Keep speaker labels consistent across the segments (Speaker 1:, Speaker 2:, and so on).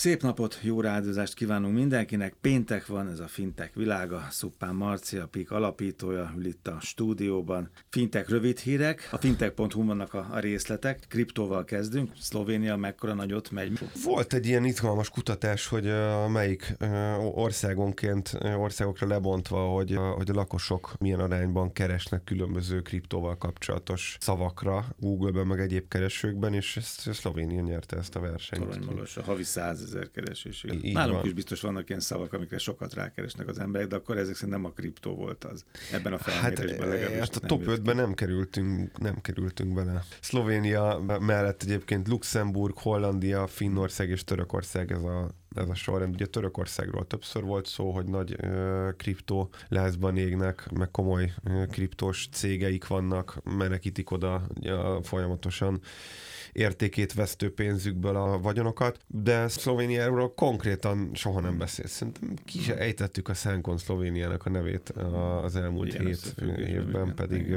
Speaker 1: Szép napot, jó rádiózást kívánunk mindenkinek. Péntek van, ez a Fintek világa. Szuppán Marci, a PIK alapítója, ül itt a stúdióban. Fintek rövid hírek, a fintek.hu vannak a, a részletek. Kriptóval kezdünk. Szlovénia mekkora nagyot megy?
Speaker 2: Volt egy ilyen izgalmas kutatás, hogy uh, melyik uh, országonként, uh, országokra lebontva, hogy, hogy a lakosok milyen arányban keresnek különböző kriptóval kapcsolatos szavakra Google-ben, meg egyéb keresőkben, és ezt Szlovénia nyerte ezt a versenyt.
Speaker 1: Toronymagas, a havi 100 ezer keresés. Nálunk van. is biztos vannak ilyen szavak, amikre sokat rákeresnek az emberek, de akkor ezek szerint nem a kriptó volt az. Ebben a felmérésben
Speaker 2: hát, legalábbis. Hát a top 5-ben nem kerültünk, nem kerültünk bele. Szlovénia mellett egyébként Luxemburg, Hollandia, Finnország és Törökország ez a ez a sorrend. Ugye Törökországról többször volt szó, hogy nagy kriptó lázban égnek, meg komoly ö, kriptós cégeik vannak, menekítik oda folyamatosan értékét vesztő pénzükből a vagyonokat, de Szlovéniáról konkrétan soha nem beszél. Szerintem ki se ejtettük a Szánkon Szlovéniának a nevét az elmúlt Igen, hét évben, pedig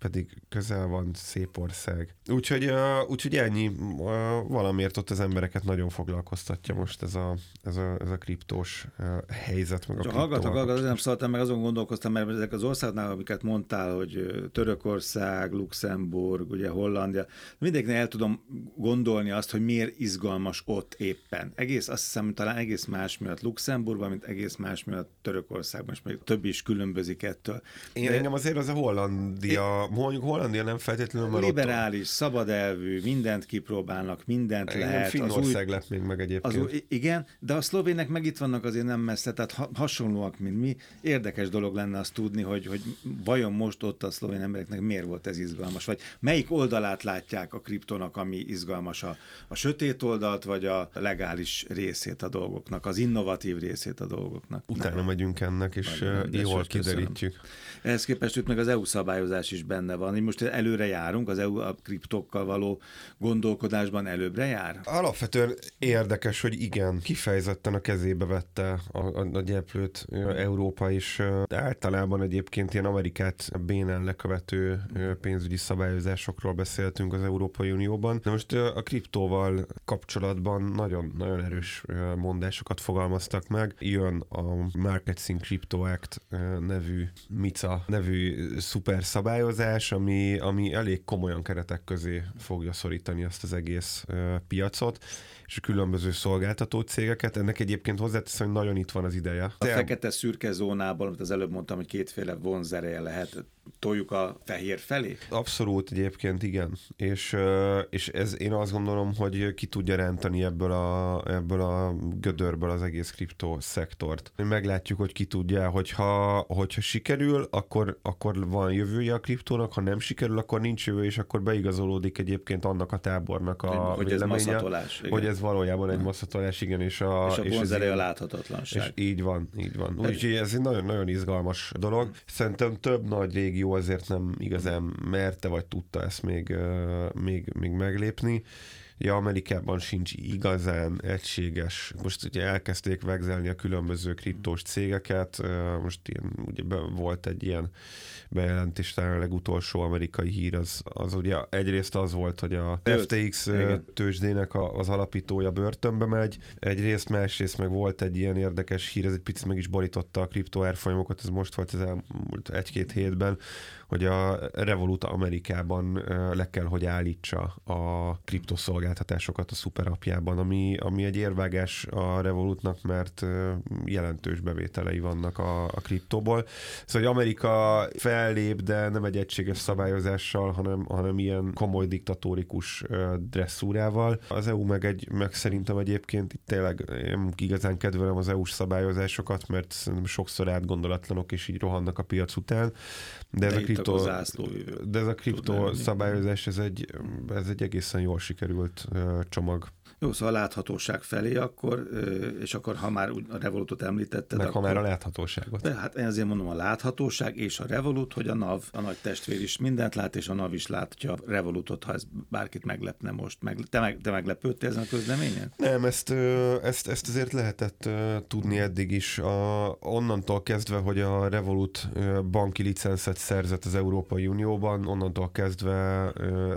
Speaker 2: pedig közel van, szép ország. Úgyhogy, uh, úgyhogy ennyi, uh, valamiért ott az embereket nagyon foglalkoztatja most ez a, ez a, ez a kriptós uh, helyzet. Meg a
Speaker 1: Csak hallgatok, hallgatok, nem szóltam, meg azon gondolkoztam, mert ezek az országnál, amiket mondtál, hogy Törökország, Luxemburg, ugye Hollandia, mindegyiknél el tudom gondolni azt, hogy miért izgalmas ott éppen. Egész, azt hiszem, talán egész más miatt Luxemburgban, mint egész más miatt Törökországban, és még több is különbözik ettől.
Speaker 2: Én De... engem azért az a Hollandia mondjuk Hollandia nem feltétlenül,
Speaker 1: mert Liberális, ott... szabad elvű, mindent kipróbálnak, mindent Igen, lehet.
Speaker 2: Finnország új... lett még meg egyébként. Az új...
Speaker 1: Igen, de a szlovének meg itt vannak azért nem messze, tehát ha, hasonlóak, mint mi. Érdekes dolog lenne azt tudni, hogy, hogy vajon most ott a szlovén embereknek miért volt ez izgalmas, vagy melyik oldalát látják a kriptonak, ami izgalmas, a, a sötét oldalt, vagy a legális részét a dolgoknak, az innovatív részét a dolgoknak.
Speaker 2: Utána nem. megyünk ennek, és jól kiderítjük. Köszönöm.
Speaker 1: Ehhez képest itt meg az EU szabályozás is benne van. Most előre járunk, az EU a kriptokkal való gondolkodásban előbbre jár?
Speaker 2: Alapvetően érdekes, hogy igen, kifejezetten a kezébe vette a, a, a gyeplőt Európa is. Általában egyébként ilyen Amerikát bénán lekövető pénzügyi szabályozásokról beszéltünk az Európai Unióban. De most a kriptóval kapcsolatban nagyon, nagyon erős mondásokat fogalmaztak meg. Jön a Markets in Crypto Act nevű MICA nevű szuper szabályozás, ami, ami elég komolyan keretek közé fogja szorítani ezt az egész piacot, és a különböző szolgáltató cégeket. Ennek egyébként hozzáteszem, hogy nagyon itt van az ideje. A
Speaker 1: Te... fekete szürke zónából, amit az előbb mondtam, hogy kétféle vonzereje lehet, toljuk a fehér felé?
Speaker 2: Abszolút egyébként igen. És, és ez én azt gondolom, hogy ki tudja rántani ebből a, ebből a gödörből az egész kriptó szektort. Meglátjuk, hogy ki tudja, hogyha, hogyha sikerül, akkor, akkor van jövője a kriptónak, ha nem sikerül, akkor nincs jövő, és akkor beigazolódik egyébként annak a tábornak a
Speaker 1: hogy véleménye, ez
Speaker 2: hogy ez valójában egy masszatolás, igen, és a...
Speaker 1: És a és ez a láthatatlanság.
Speaker 2: És így van, így van. Úgyhogy ez egy nagyon-nagyon izgalmas dolog. Szerintem több nagy régió azért nem igazán merte, vagy tudta ezt még, még, még meglépni. Ugye Amerikában sincs igazán egységes, most ugye elkezdték vegzelni a különböző kriptós cégeket, most ilyen, ugye volt egy ilyen bejelentés, talán a legutolsó amerikai hír, az, az ugye egyrészt az volt, hogy a FTX Igen. tőzsdének az alapítója börtönbe megy, egyrészt, másrészt meg volt egy ilyen érdekes hír, ez egy picit meg is borította a kriptó árfolyamokat, ez most volt az elmúlt egy-két hétben, hogy a Revolut Amerikában le kell, hogy állítsa a kriptoszolgáltatásokat a szuperapjában, ami, ami egy érvágás a Revolutnak, mert jelentős bevételei vannak a, a kriptóból. Szóval, hogy Amerika fellép, de nem egy egységes szabályozással, hanem, hanem ilyen komoly diktatórikus dresszúrával. Az EU meg, egy, meg szerintem egyébként itt tényleg én igazán kedvelem az EU-s szabályozásokat, mert szerintem sokszor átgondolatlanok és így rohannak a piac után. De, ez a kripto, de ez a kripto szabályozás, ez egy, ez egy egészen jól sikerült csomag.
Speaker 1: Jó, szóval a láthatóság felé akkor, és akkor ha már a Revolutot említetted.
Speaker 2: Meg
Speaker 1: akkor,
Speaker 2: ha már a láthatóságot.
Speaker 1: De hát én azért mondom a láthatóság és a Revolut, hogy a NAV, a nagy testvér is mindent lát, és a NAV is látja a Revolutot, ha ez bárkit meglepne most. Meg, te, meg, te meglepődtél ezen a közleményen?
Speaker 2: Nem, ezt, ezt, ezt azért lehetett tudni eddig is. A, onnantól kezdve, hogy a Revolut banki licenszet szerzett az Európai Unióban, onnantól kezdve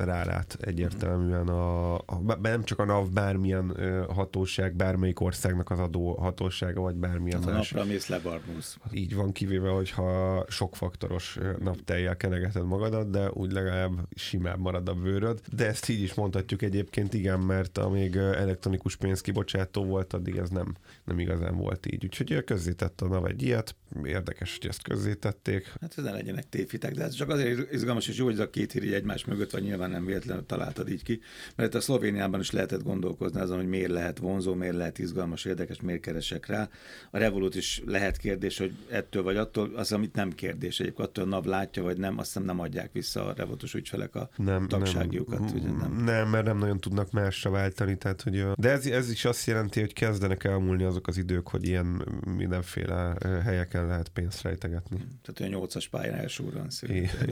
Speaker 2: rálát egyértelműen a, a nem csak a NAV bármilyen hatóság, bármelyik országnak az adó hatósága, vagy bármilyen
Speaker 1: hát
Speaker 2: más.
Speaker 1: A napra mész lebarnulsz.
Speaker 2: Így van, kivéve, hogyha sokfaktoros napteljel kenegeted magadat, de úgy legalább simább marad a bőröd. De ezt így is mondhatjuk egyébként, igen, mert amíg elektronikus pénzkibocsátó volt, addig ez nem, nem igazán volt így. Úgyhogy közzétett a NAV egy ilyet, érdekes, hogy ezt közzétették.
Speaker 1: Hát ez ne legyenek tévhitek, de ez csak azért izgalmas és jó, hogy ez a két hír egymás mögött van, nyilván nem véletlenül találtad így ki, mert a Szlovéniában is lehetett gondolkozni azon, hogy miért lehet vonzó, miért lehet izgalmas, érdekes, miért keresek rá. A Revolut is lehet kérdés, hogy ettől vagy attól, az, amit nem kérdés, egyébként attól a NAV látja, vagy nem, azt hiszem nem adják vissza a Revolutos ügyfelek a nem, tagságjukat. Nem, ugye
Speaker 2: nem. nem, mert nem nagyon tudnak másra váltani, tehát hogy, de ez, ez is azt jelenti, hogy kezdenek elmúlni azok az idők, hogy ilyen mindenféle helyeken lehet pénzt rejtegetni.
Speaker 1: Tehát olyan nyolcas pályán elsúrran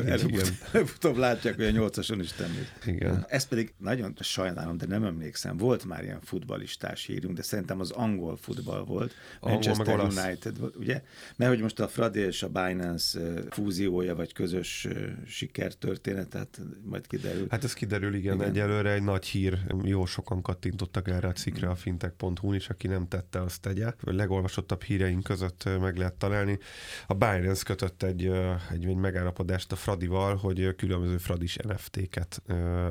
Speaker 1: Előbb-utóbb látják, hogy a nyolcason is tenni.
Speaker 2: Igen.
Speaker 1: Ez pedig nagyon sajnálom, de nem emlékszem. Volt már ilyen futbalistás hírünk, de szerintem az angol futball volt. Angol Manchester United volt, ugye? Mert hogy most a Fradi és a Binance fúziója, vagy közös sikertörténet, tehát majd kiderül.
Speaker 2: Hát ez kiderül, igen, igen. egyelőre egy nagy hír, jó sokan kattintottak erre a cikkre a fintech.hu-n is, aki nem tette, azt tegye. A legolvasottabb híreink között meg lehet találni. A Binance kötött egy, egy, egy megállapodást a Fradival, hogy különböző Fradis NFT-ket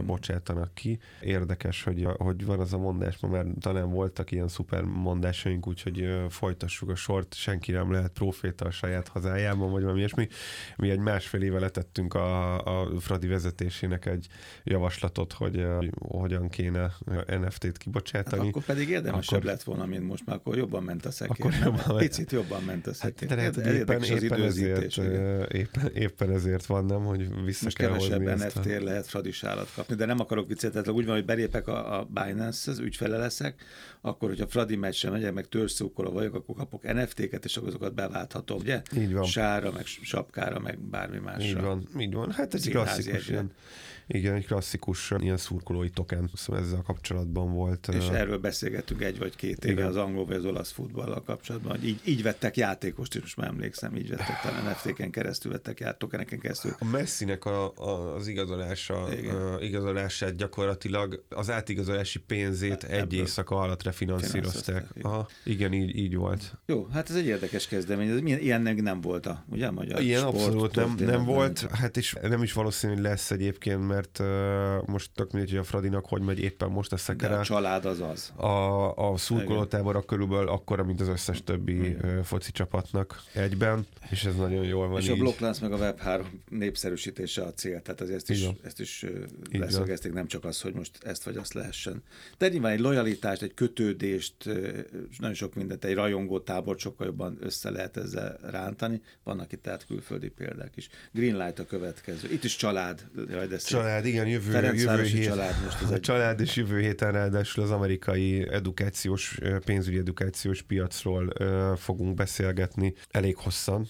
Speaker 2: bocsátanak ki. Érdekes, hogy, hogy van az a mondás, ma már talán voltak ilyen szuper mondásaink, úgyhogy folytassuk a sort, senki nem lehet proféta a saját hazájában, vagy valami ilyesmi. Mi egy másfél éve letettünk a, a Fradi vezetésének egy javaslatot, hogy uh, hogyan kéne NFT-t kibocsátani. Hát
Speaker 1: akkor pedig érdemesebb akkor... lett volna, mint most, mert akkor jobban ment a szekér. Akkor jobban, Picit jobban ment a szekér. Hát,
Speaker 2: hát, éppen, éppen, ezért, éppen, éppen ezért van, nem, hogy vissza most kell
Speaker 1: kevesebb NFT a... lehet Fradis állat kapni, de nem akarok viccet, tehát úgy van, hogy belépek a, a Binance, az ügyfele leszek, akkor, hogyha Fradi meccsre megyek, meg törzszókoló vagyok, akkor kapok NFT-ket, és azokat beválthatom, ugye?
Speaker 2: Így van.
Speaker 1: Sára, meg sapkára, meg bármi másra.
Speaker 2: Így van, így van. Hát ez klasszikus ilyen igen, egy klasszikus ilyen szurkolói token szóval ezzel kapcsolatban volt.
Speaker 1: És erről beszélgettünk egy vagy két éve igen. az angol vagy az olasz futballal kapcsolatban, hogy így, így vettek játékost, és most már emlékszem, így vettek talán NFT-ken keresztül vettek át, tokeneken keresztül.
Speaker 2: A Messinek a, a, az igazolása, uh, igazolását gyakorlatilag az átigazolási pénzét Ebből egy éjszaka alatt refinanszírozták. Aha, igen, így, így volt.
Speaker 1: Jó, hát ez egy érdekes kezdemény, ez ilyen nem volt a, ugye, a magyar
Speaker 2: Ilyen
Speaker 1: sport,
Speaker 2: abszolút nem, nem volt, hát és nem is valószínű, hogy lesz egyébként, mert mert uh, most tök mindegy, hogy a Fradinak hogy megy éppen most a szekere.
Speaker 1: A család az az.
Speaker 2: A, a szurkolótábora körülbelül akkora, mint az összes többi uh, foci csapatnak egyben, és ez nagyon jól van
Speaker 1: És így. a blokklánc meg a Web3 népszerűsítése a cél, tehát az ezt is, ezt is leszögezték, nem csak az, hogy most ezt vagy azt lehessen. De nyilván egy lojalitást, egy kötődést, nagyon sok mindent, egy rajongó tábor sokkal jobban össze lehet ezzel rántani. Vannak itt tehát külföldi példák is. Greenlight a következő. Itt is család. Jaj, de
Speaker 2: család család, igen, jövő, jövő hét. Család most ez a egy... család és jövő héten ráadásul az amerikai edukációs, pénzügyi edukációs piacról fogunk beszélgetni elég hosszan,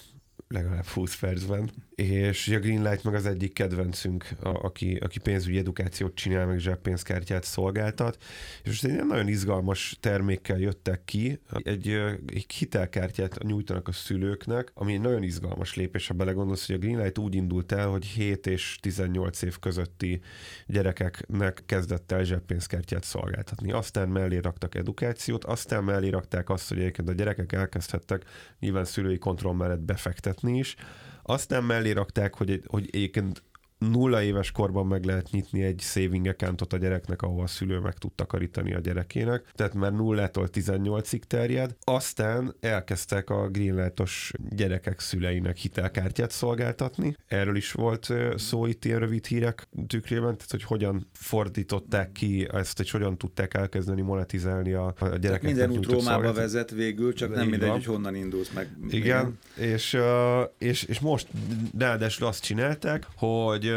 Speaker 2: legalább 20 percben. És a Greenlight meg az egyik kedvencünk, a, aki, aki pénzügyi edukációt csinál, meg zseppénzkártyát szolgáltat, és most egy nagyon izgalmas termékkel jöttek ki, egy, egy hitelkártyát nyújtanak a szülőknek, ami egy nagyon izgalmas lépés, ha belegondolsz, hogy a Greenlight úgy indult el, hogy 7 és 18 év közötti gyerekeknek kezdett el zseppénzkártyát szolgáltatni. Aztán mellé raktak edukációt, aztán mellé rakták azt, hogy egyébként a gyerekek elkezdhettek nyilván szülői kontroll mellett befektetni is, aztán mellé rakták, hogy, hogy egyébként nulla éves korban meg lehet nyitni egy saving accountot a gyereknek, ahol a szülő meg tud takarítani a gyerekének, tehát már nullától 18-ig terjed. Aztán elkezdtek a greenlightos gyerekek szüleinek hitelkártyát szolgáltatni. Erről is volt szó itt ilyen rövid hírek tükrében, tehát hogy hogyan fordították ki ezt, hogy hogyan tudták elkezdeni monetizálni a, a gyerekek.
Speaker 1: Minden út Rómába vezet végül, csak De nem mindegy, van. hogy honnan indulsz meg.
Speaker 2: Igen, igen. És, és, és most ráadásul azt csinálták, hogy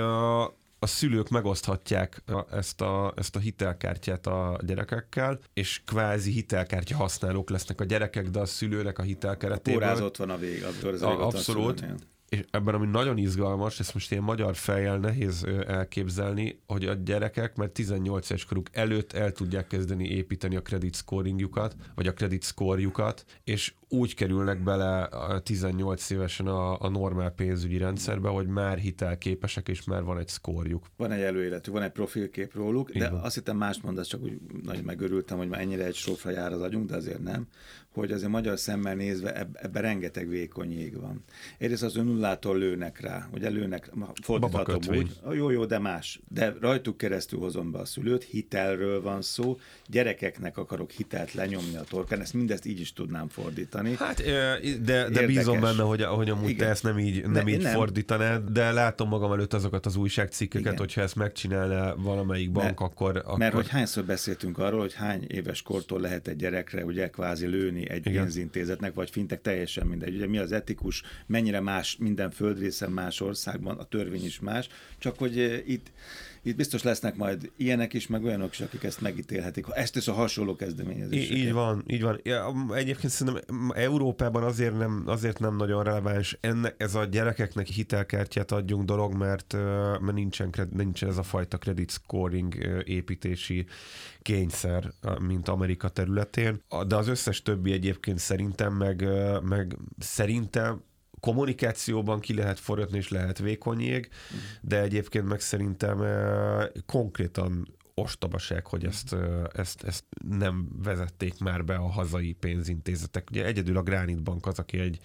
Speaker 2: a szülők megoszthatják ezt a, ezt a hitelkártyát a gyerekekkel, és kvázi hitelkártya használók lesznek a gyerekek, de a szülőnek a hitelkeretében.
Speaker 1: Órázott van a vég, az
Speaker 2: a, Abszolút. És ebben, ami nagyon izgalmas, ezt most ilyen magyar fejjel nehéz elképzelni, hogy a gyerekek mert 18 éves koruk előtt el tudják kezdeni építeni a credit scoringjukat, vagy a credit scorejukat, és úgy kerülnek bele 18 évesen a, a normál pénzügyi rendszerbe, hogy már hitelképesek, és már van egy szkorjuk.
Speaker 1: Van egy előéletű, van egy profilkép róluk, de Igen. azt hittem mást mondasz, csak úgy nagyon megörültem, hogy már ennyire egy sofra jár az agyunk, de azért nem hogy azért magyar szemmel nézve ebben ebbe rengeteg vékony jég van. Egyrészt az önullától lőnek rá, hogy lőnek, fordíthatom úgy, jó, jó, de más. De rajtuk keresztül hozom be a szülőt, hitelről van szó, gyerekeknek akarok hitelt lenyomni a torkán, ezt mindezt így is tudnám fordítani.
Speaker 2: Hát, de, de bízom benne, hogy, hogy amúgy Igen. te ezt nem így, nem de, így nem. fordítanád, de látom magam előtt azokat az újságcikkeket, Igen. hogyha ezt megcsinálna valamelyik bank, mert, akkor, akkor...
Speaker 1: Mert hogy hányszor beszéltünk arról, hogy hány éves kortól lehet egy gyerekre ugye kvázi lőni egy Igen. pénzintézetnek, vagy fintek teljesen mindegy. Ugye mi az etikus, mennyire más minden földrészen, más országban, a törvény is más, csak hogy eh, itt itt biztos lesznek majd ilyenek is, meg olyanok is, akik ezt megítélhetik. Ha ezt is a hasonló kezdeményezés.
Speaker 2: Így, van, így van. Ja, egyébként szerintem Európában azért nem, azért nem nagyon releváns enne, ez a gyerekeknek hitelkártyát adjunk dolog, mert, mert nincsen, nincsen ez a fajta credit scoring építési kényszer, mint Amerika területén. De az összes többi egyébként szerintem, meg, meg szerintem kommunikációban ki lehet forgatni, és lehet vékony jég, de egyébként meg szerintem eh, konkrétan ostobaság, hogy ezt, eh, ezt, ezt nem vezették már be a hazai pénzintézetek. Ugye egyedül a Granit Bank az, aki egy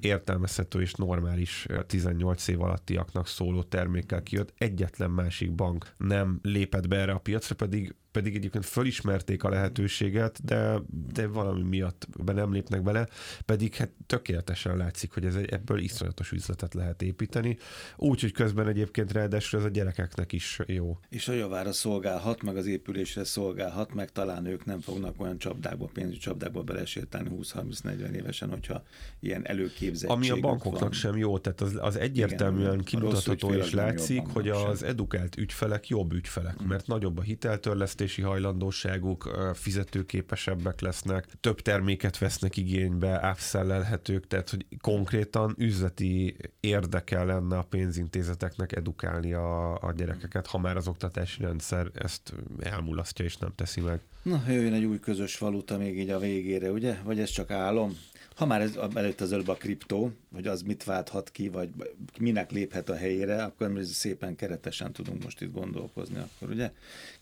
Speaker 2: értelmezhető és normális 18 eh, év alattiaknak szóló termékkel kijött. Egyetlen másik bank nem lépett be erre a piacra, pedig pedig egyébként fölismerték a lehetőséget, de, de valami miatt be nem lépnek bele, pedig hát tökéletesen látszik, hogy ez egy, ebből iszonyatos üzletet lehet építeni, úgy, hogy közben egyébként ráadásul ez a gyerekeknek is jó.
Speaker 1: És a javára szolgálhat, meg az épülésre szolgálhat, meg talán ők nem fognak olyan csapdákba, pénzügyi csapdákba belesétálni 20-30-40 évesen, hogyha ilyen előképzettség
Speaker 2: Ami a bankoknak van. sem jó, tehát az, az egyértelműen Igen, kimutatható és látszik, hogy az sem. edukált ügyfelek jobb ügyfelek, mert nagyobb a hiteltörlesztés, fizetési hajlandóságuk, fizetőképesebbek lesznek, több terméket vesznek igénybe, áfszellelhetők, tehát hogy konkrétan üzleti érdeke lenne a pénzintézeteknek edukálni a, a gyerekeket, ha már az oktatási rendszer ezt elmulasztja és nem teszi meg.
Speaker 1: Na, jöjjön egy új közös valuta még így a végére, ugye? Vagy ez csak álom? Ha már ez, előtt az előbb a kriptó, hogy az mit válthat ki, vagy minek léphet a helyére, akkor szépen keretesen tudunk most itt gondolkozni. Akkor ugye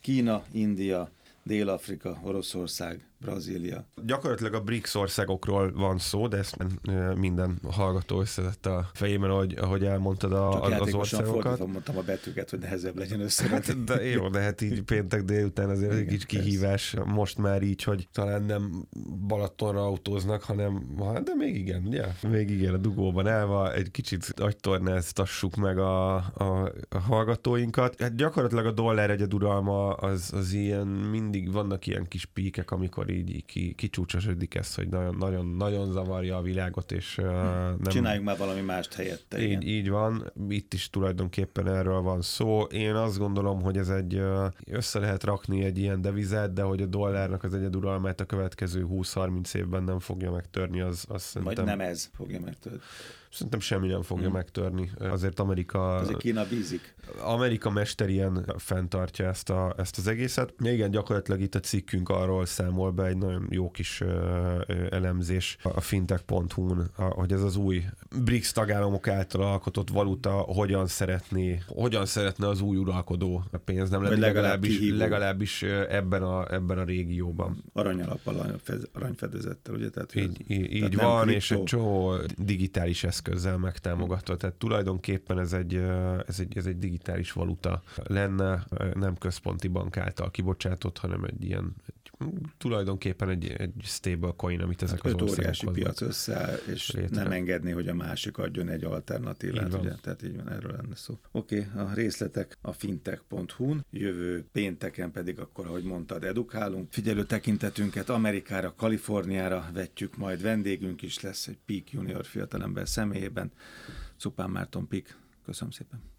Speaker 1: Kína, India, Dél-Afrika, Oroszország, Brazília.
Speaker 2: Gyakorlatilag a BRICS országokról van szó, de ezt minden hallgató összetett a fejében, ahogy, ahogy elmondtad a, Csak az országokat.
Speaker 1: mondtam a betűket, hogy nehezebb legyen összevetni.
Speaker 2: Hát, de jó, de hát így péntek délután azért egy kicsit kihívás most már így, hogy talán nem Balatonra autóznak, hanem, de még igen, ugye? Még igen, a dugóban állva egy kicsit agytornáztassuk meg a, a, a hallgatóinkat. Hát gyakorlatilag a dollár egyeduralma az, az ilyen, mindig vannak ilyen kis píkek, amikor akkor így ki, kicsúcsosodik ez, hogy nagyon-nagyon zavarja a világot, és hmm. nem...
Speaker 1: Csináljunk már valami mást helyette.
Speaker 2: Így, igen. így van, itt is tulajdonképpen erről van szó. Én azt gondolom, hogy ez egy, össze lehet rakni egy ilyen devizet, de hogy a dollárnak az egyeduralmát a következő 20-30 évben nem fogja megtörni, az, az
Speaker 1: szerintem... Vagy nem ez fogja megtörni.
Speaker 2: Szerintem semmi nem fogja hmm. megtörni. Azért Amerika...
Speaker 1: Azért Kína bízik.
Speaker 2: Amerika mesterien fenntartja ezt, a, ezt az egészet. Igen, gyakorlatilag itt a cikkünk arról számol be egy nagyon jó kis elemzés a fintech.hu-n, hogy ez az új BRICS tagállamok által alkotott valuta hogyan szeretné, hogyan szeretne az új uralkodó a pénz, nem legalábbis, legalábbis, legalábbis ebben a, ebben a régióban.
Speaker 1: Aranyalappal, aranyfedezettel, ugye? Tehát,
Speaker 2: így, így, így van, kriptó. és egy csomó digitális eszközzel megtámogatva. Tehát tulajdonképpen ez egy, ez egy, ez egy digitális valuta lenne, nem központi bank által kibocsátott, hanem egy ilyen egy, tulajdonképpen egy, egy stable coin, amit ezek hát az országok
Speaker 1: piac össze, és létre. nem engedni, hogy a másik adjon egy alternatívát, ugye? Tehát így van, erről lenne szó. Oké, okay, a részletek a fintech.hu-n, jövő pénteken pedig akkor, ahogy mondtad, edukálunk. Figyelő tekintetünket Amerikára, Kaliforniára vetjük, majd vendégünk is lesz egy Peak Junior fiatalember személyében. Szupán Márton Pik. Köszönöm szépen.